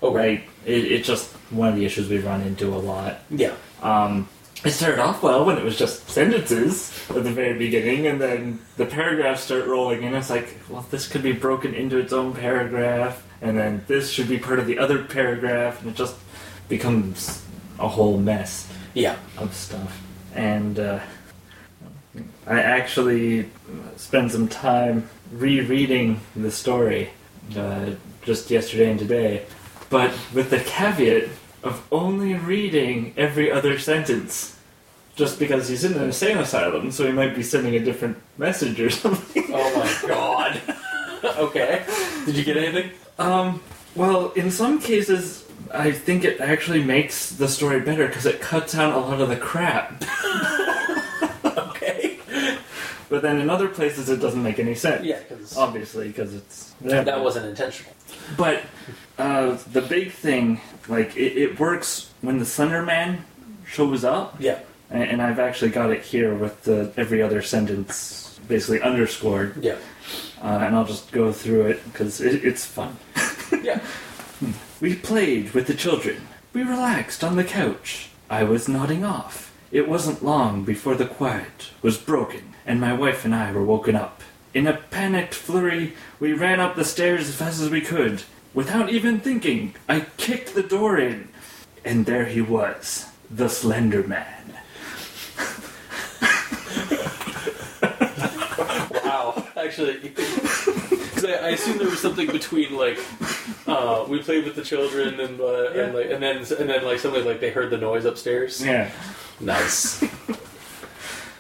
okay, Right? It, it's just one of the issues we run into a lot. yeah, Um, it started off well when it was just sentences at the very beginning, and then the paragraphs start rolling in. It's like, well, this could be broken into its own paragraph, and then this should be part of the other paragraph, and it just becomes a whole mess yeah, of stuff. And uh, I actually spent some time rereading the story uh, just yesterday and today, but with the caveat of only reading every other sentence. Just because he's in an insane asylum, so he might be sending a different message or something. Oh my god. okay. Did you get anything? Um, well, in some cases, I think it actually makes the story better because it cuts out a lot of the crap. Okay. But then in other places, it doesn't make any sense. Yeah, because Obviously, because it's. that wasn't intentional. But uh, the big thing, like, it, it works when the Slender Man shows up, Yeah. and, and I've actually got it here with the every other sentence basically underscored, Yeah. uh, and I'll just go through it because it, it's fun. Yeah. We played with the children. We relaxed on the couch. I was nodding off. It wasn't long before the quiet was broken, and my wife and I were woken up. In a panicked flurry, we ran up the stairs as fast as we could. Without even thinking, I kicked the door in, and there he was, the Slender Man. Wow. Actually, because I, I assume there was something between like uh, we played with the children and uh, and like and then and then like somebody like they heard the noise upstairs. Yeah. Nice.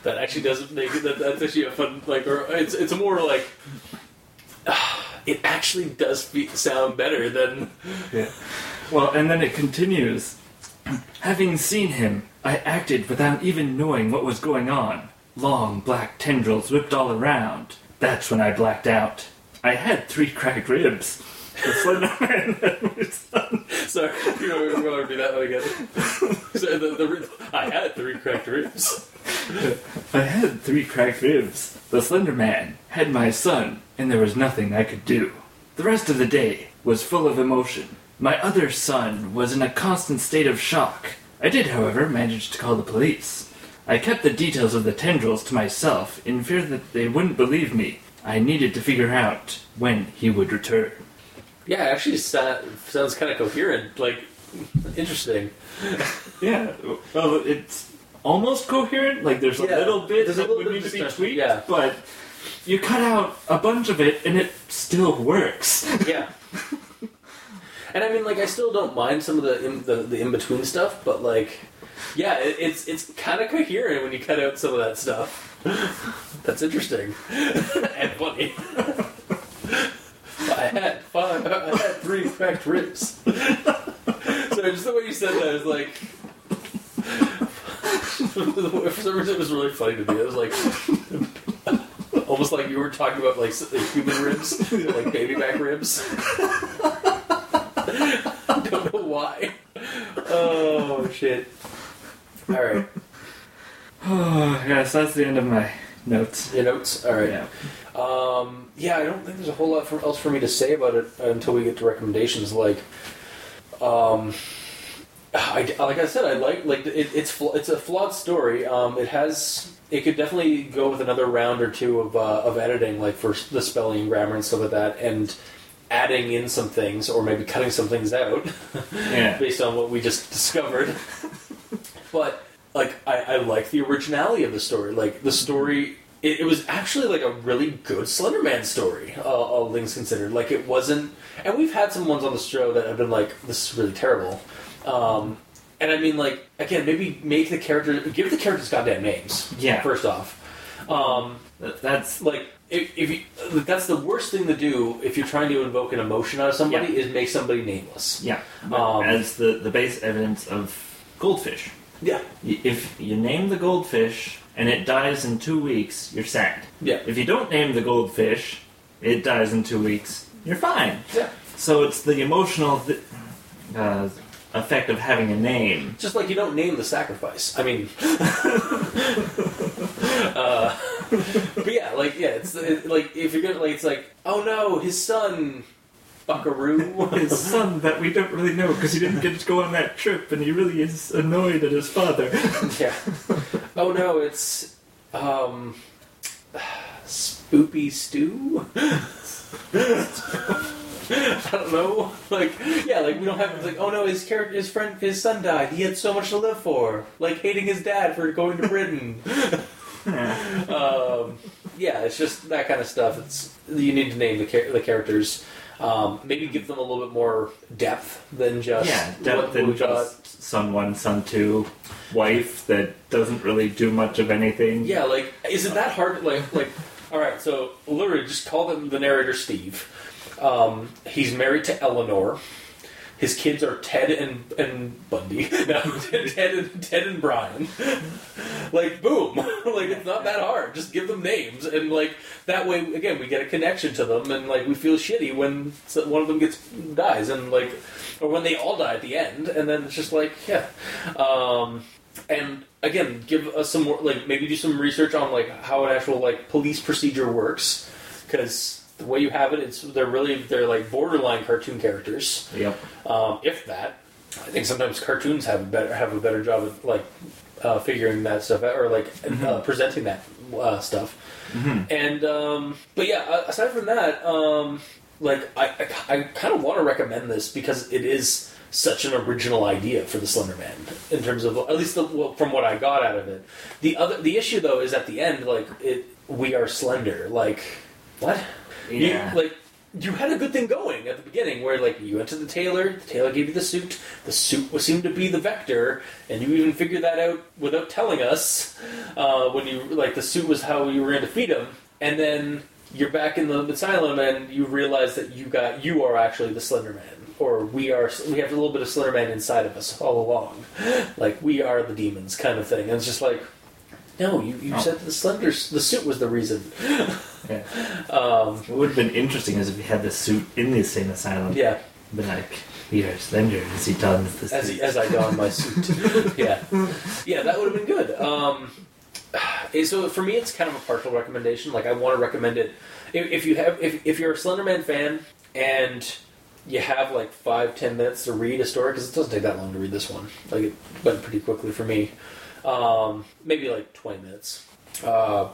that actually doesn't make it. That, that's actually a fun like or it's it's a more like. It actually does fe- sound better than Yeah. Well, and then it continues. Having seen him, I acted without even knowing what was going on. Long black tendrils whipped all around. That's when I blacked out. I had three cracked ribs. The Slender Man had my son. Sorry, you know, we're going to do that one again. so the, the, I had three cracked ribs. I had three cracked ribs. The Slender Man had my son, and there was nothing I could do. The rest of the day was full of emotion. My other son was in a constant state of shock. I did, however, manage to call the police. I kept the details of the tendrils to myself in fear that they wouldn't believe me. I needed to figure out when he would return. Yeah, it actually sounds kind of coherent. Like, interesting. Yeah, well, it's almost coherent. Like there's a Yeah, little bit there's a that little would bit need of to be discussion, tweaked, yeah. but you cut out a bunch of it and it still works. Yeah. And I mean, like, I still don't mind some of the in, the, the in between stuff, but like, yeah, it, it's it's kind of coherent when you cut out some of that stuff. That's interesting and funny. I had five. I had three cracked ribs. so just the way you said that is like. For some reason, it was really funny to me. It was like almost like you were talking about like human ribs, like baby back ribs. I don't know why. Oh shit! All right, Oh, yes, that's the end of my notes. your notes. All right. Yeah. Um, yeah, I don't think there's a whole lot for, else for me to say about it until we get to recommendations. Like, um, I, like I said, I like like it, it's it's a flawed story. Um, it has it could definitely go with another round or two of uh, of editing, like for the spelling, and grammar, and stuff like that, and adding in some things or maybe cutting some things out Yeah. based on what we just discovered. but like I, I like the originality of the story. Like the story, it, it was actually like a really good Slenderman story. Uh, all things considered, like it wasn't. And we've had some ones on the show that have been like, this is really terrible. Um, and I mean, like again, maybe make the character give the characters goddamn names. Yeah. First off, um, That's like if, if you, that's the worst thing to do if you're trying to invoke an emotion out of somebody Yeah. is make somebody nameless. yeah. Um, as the the base evidence of goldfish. Yeah. If you name the goldfish and it dies in two weeks, you're sad. Yeah. If you don't name the goldfish, it dies in two weeks, you're fine. Yeah. So it's the emotional th- uh, effect of having a name. Just like you don't name the sacrifice. I mean, uh, but yeah, like yeah, it's it, like if you're gonna like it's like oh no, his son, Buckaroo. His son that we don't really know because he didn't get to go on that trip and he really is annoyed at his father. yeah. Oh no, it's um, Spoopy Stew. I don't know. Like, yeah, like we don't have. It's like, oh no, his character, his friend, his son died. He had so much to live for. Like hating his dad for going to Britain. um, yeah, it's just that kind of stuff. It's you need to name the char- the characters. Um, maybe give them a little bit more depth than just yeah, depth got. just son one, son two, wife that doesn't really do much of anything. Yeah, like is it that hard? Like, like, all right. So literally, just call them the narrator Steve. Um, he's married to Eleanor. His kids are Ted and and Bundy. No, Ted and Ted and Brian. Like boom, like it's not that hard. Just give them names, and like that way, again, we get a connection to them, and like we feel shitty when one of them gets dies, and like, or when they all die at the end, and then it's just like, yeah. Um, and again, give us some more, like maybe do some research on like how an actual like police procedure works, because the way you have it, it's they're really they're like borderline cartoon characters, Yep. um, if that. I think sometimes cartoons have a better have a better job of like uh, figuring that stuff out or like uh, presenting that uh, stuff. And um, but yeah, aside from that, um, like I I, I kind of want to recommend this because it is such an original idea for the Slender Man in terms of at least the, well, from what I got out of it. The other the issue though is at the end, like it we are slender. Like what? Yeah. You, like you had a good thing going at the beginning where like you went to the tailor, the tailor gave you the suit, the suit was seemed to be the vector, and you even figured that out without telling us uh, when you like the suit was how you were going to defeat him, and then you're back in the asylum and you realize that you got you are actually the Slender Man. Or we are. We have a little bit of Slender Man inside of us all along, like we are the demons, kind of thing. And it's just like, no, you, you Oh. said the Slender, the suit was the reason. Yeah. Um, What would have been interesting is if he had the suit in the insane asylum. yeah, Be like, we are slender as he dons the as, suit. as I don my suit. yeah, yeah, that would have been good. Um, eh, so for me, it's kind of a partial recommendation. Like I want to recommend it if, if you have if, if you're a Slenderman fan and you have like five ten minutes to read a story because it doesn't take that long to read this one. Like it went pretty quickly for me. Um, maybe like twenty minutes. Uh,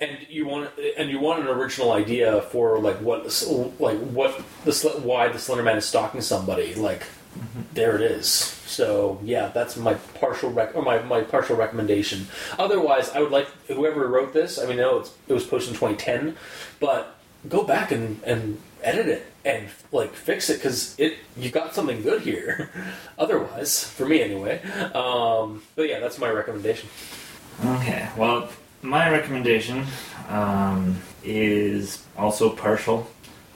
and you want and you want an original idea for like what like what the why the Slender Man is stalking somebody. Like there it is. So yeah that's my partial rec- or my, my partial recommendation. Otherwise I would like whoever wrote this I mean I know it's, it was posted in 2010 but go back and, and edit it and like fix it because it you got something good here. Otherwise, for me anyway. Um, but yeah, that's my recommendation. Okay, well, my recommendation um, is also partial.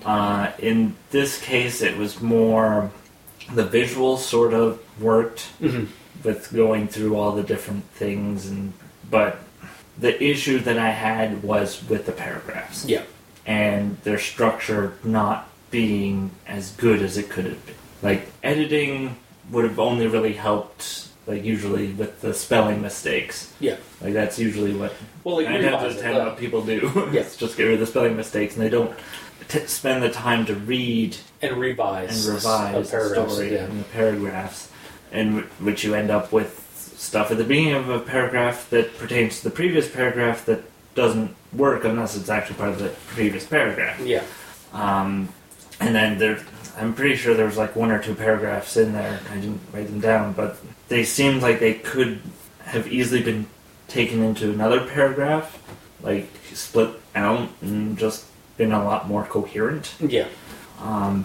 Uh, in this case, it was more the visuals sort of worked Mhm. with going through all the different things, and but the issue that I had was with the paragraphs Yeah, and their structure not being as good as it could have been. Like editing would have only really helped, like usually with the spelling mistakes. yeah. Like that's usually what Well, like nine out of ten what people do. Yeah. just get rid of the spelling mistakes, and they don't t- spend the time to read and revise and revise a the story Yeah. and the paragraphs, and w- which you end up with stuff at the beginning of a paragraph that pertains to the previous paragraph that doesn't work unless it's actually part of the previous paragraph. yeah, Um, and then there, I'm pretty sure there was like one or two paragraphs in there. I didn't write them down, but they seemed like they could have easily been taken into another paragraph, like split out and just been a lot more coherent. yeah, Um,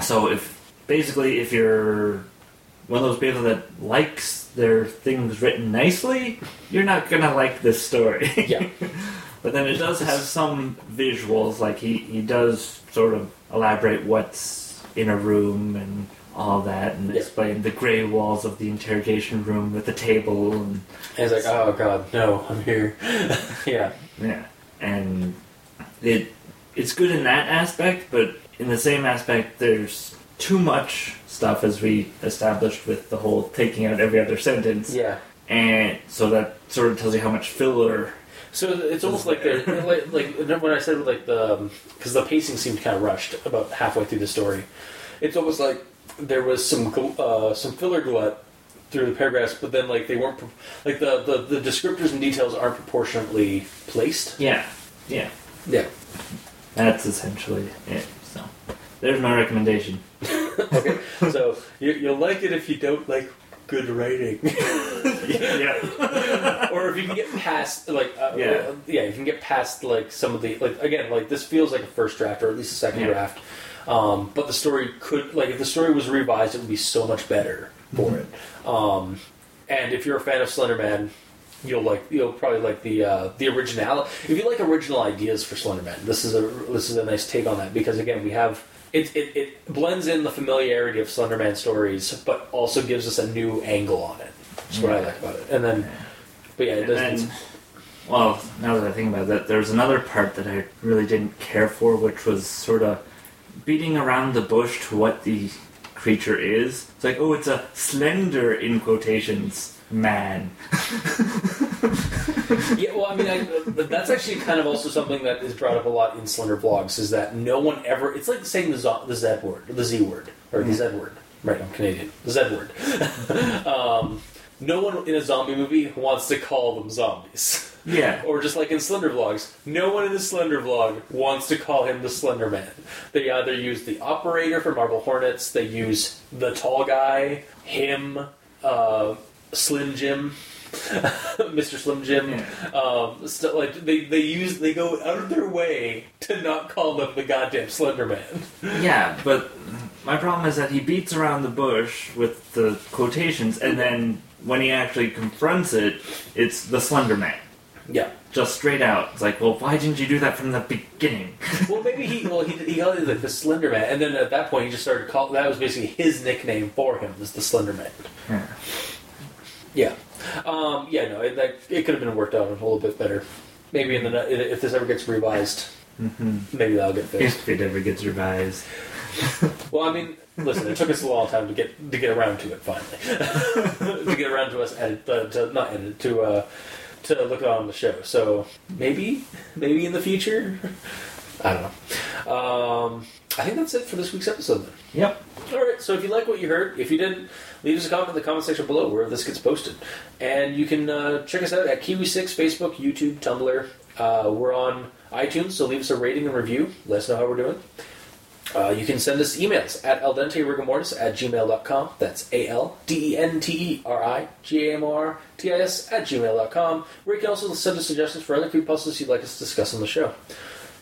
so if basically if you're one of those people that likes their things written nicely, you're not gonna like this story. yeah. But then it does have some visuals, like he, he does sort of elaborate what's in a room and all that, and Yeah. explain the grey walls of the interrogation room with the table, and And it's like, oh god, no, I'm here. yeah, yeah, and it it's good in that aspect, but in the same aspect, there's too much stuff as we established with the whole taking out every other sentence, yeah. and so that sort of tells you how much filler. So it's almost like they're like, like when I said like the because the pacing seemed kind of rushed about halfway through the story. It's almost like there was some uh, some filler glut through the paragraphs, but then like they weren't pro- like the, the the descriptors and details aren't proportionately placed. Yeah, yeah. Yeah. That's essentially it. So, there's my recommendation. Okay. so you, you'll like it if you don't like good writing. yeah. or if you can get past like uh, Yeah. yeah you can get past like some of the like again like this feels like a first draft or at least a second Yeah. draft um, but the story could like if the story was revised it would be so much better for Mm-hmm. it um, and if you're a fan of Slenderman you'll like you'll probably like the uh, the original if you like original ideas for Slenderman this is a this is a nice take on that because again we have it, it, it blends in the familiarity of Slenderman stories, but also gives us a new angle on it. That's what I like about it. And then, but yeah, it And doesn't. then, well, now that I think about that, there's another part that I really didn't care for, which was sort of beating around the bush to what the creature is. It's like, oh, it's a slender, in quotations, man. Yeah, well, I mean, I, that's actually kind of also something that is brought up a lot in Slender vlogs. Is that no one ever? It's like saying the zo- the Z word, the Z word, or the Z word. Right, I'm Canadian. The Z word. um, no one in a zombie movie wants to call them zombies. Yeah. Or just like in Slender vlogs, no one in the Slender vlog wants to call him the Slender Man. They either use the operator for Marble Hornets, they use the tall guy, him, uh, Slim Jim, Mr. Slim Jim. Yeah. Um, st- like they, they use they go out of their way to not call them the goddamn Slender Man. Yeah, but my problem is that he beats around the bush with the quotations, and then when he actually confronts it, it's the Slender Man. Yeah. Just straight out. It's like, well, why didn't you do that from the beginning? Well, maybe he well he he called it like the Slender Man, and then at that point he just started calling that was basically his nickname for him was the Slender Man. Yeah. Yeah, um, yeah, no, it, it could have been worked out a little bit better. Maybe in the if this ever gets revised, hmm maybe that'll get fixed. If it ever gets revised. well, I mean, listen, it took us a long time to get to get around to it finally, to get around to us edit, uh, to not edit to uh, to look on the show. So maybe maybe in the future, I don't know. Um, I think that's it for this week's episode. Then. Yep. All right. So if you like what you heard, if you didn't, leave us a comment in the comment section below where this gets posted, and you can uh, check us out at Kiwi6, Facebook, YouTube, Tumblr. Uh, we're on iTunes, so leave us a rating and review. Let us know how we're doing. Uh, you can send us emails at aldenterigamortis at gmail.com. That's A L D E N T E R I G A M R T I S at gmail.com, where you can also send us suggestions for other creepypastas you'd like us to discuss on the show.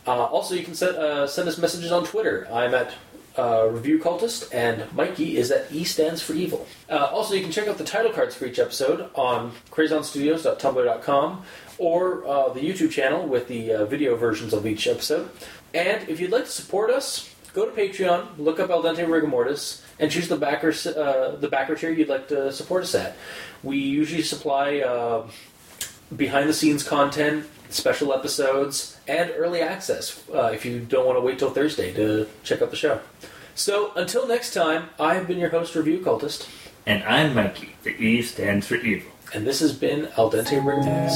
Uh, also, you can send, uh, send us messages on Twitter. I'm at uh, Review Cultist, and Mikey is at E stands for evil. Uh, also, you can check out the title cards for each episode on crazonstudios.tumblr.com or uh, the YouTube channel with the uh, video versions of each episode. And if you'd like to support us, go to Patreon, look up Al Dente Rigamortis, and choose the backer uh, the backer tier you'd like to support us at. We usually supply uh, behind the scenes content, special episodes, and early access uh, if you don't want to wait till Thursday to check out the show. So until next time, I've been your host, Review Cultist, And I'm Mikey. The E stands for evil. and this has been Al Dente Rigamortis.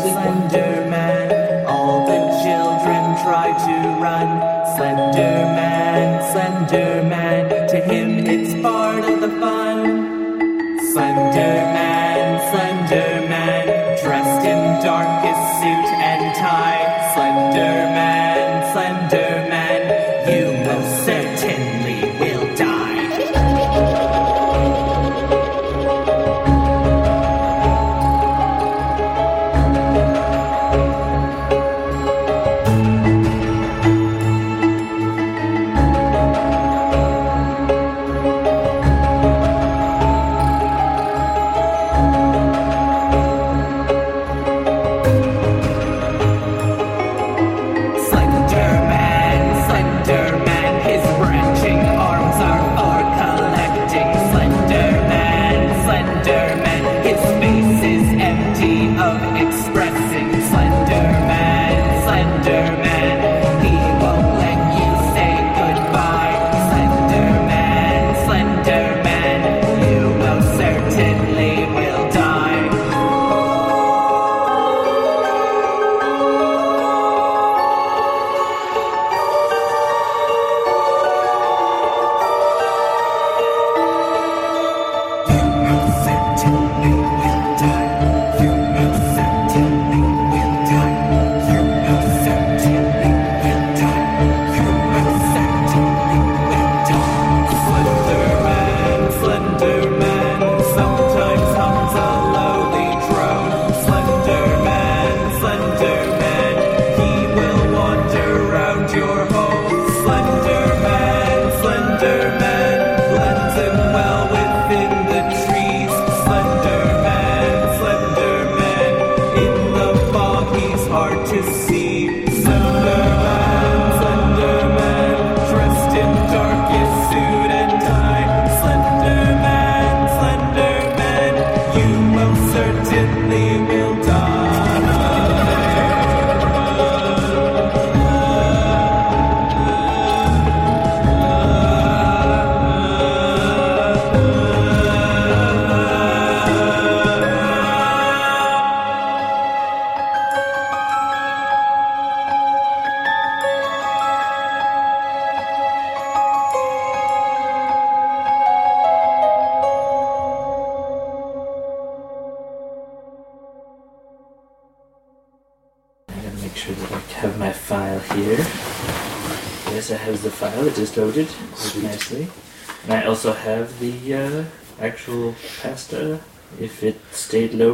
Sleep well. Slender Man, all the children try to run. Slender Man, Slender Man, to him it's part of the fun. Slender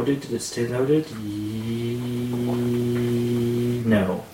stayed loaded, did it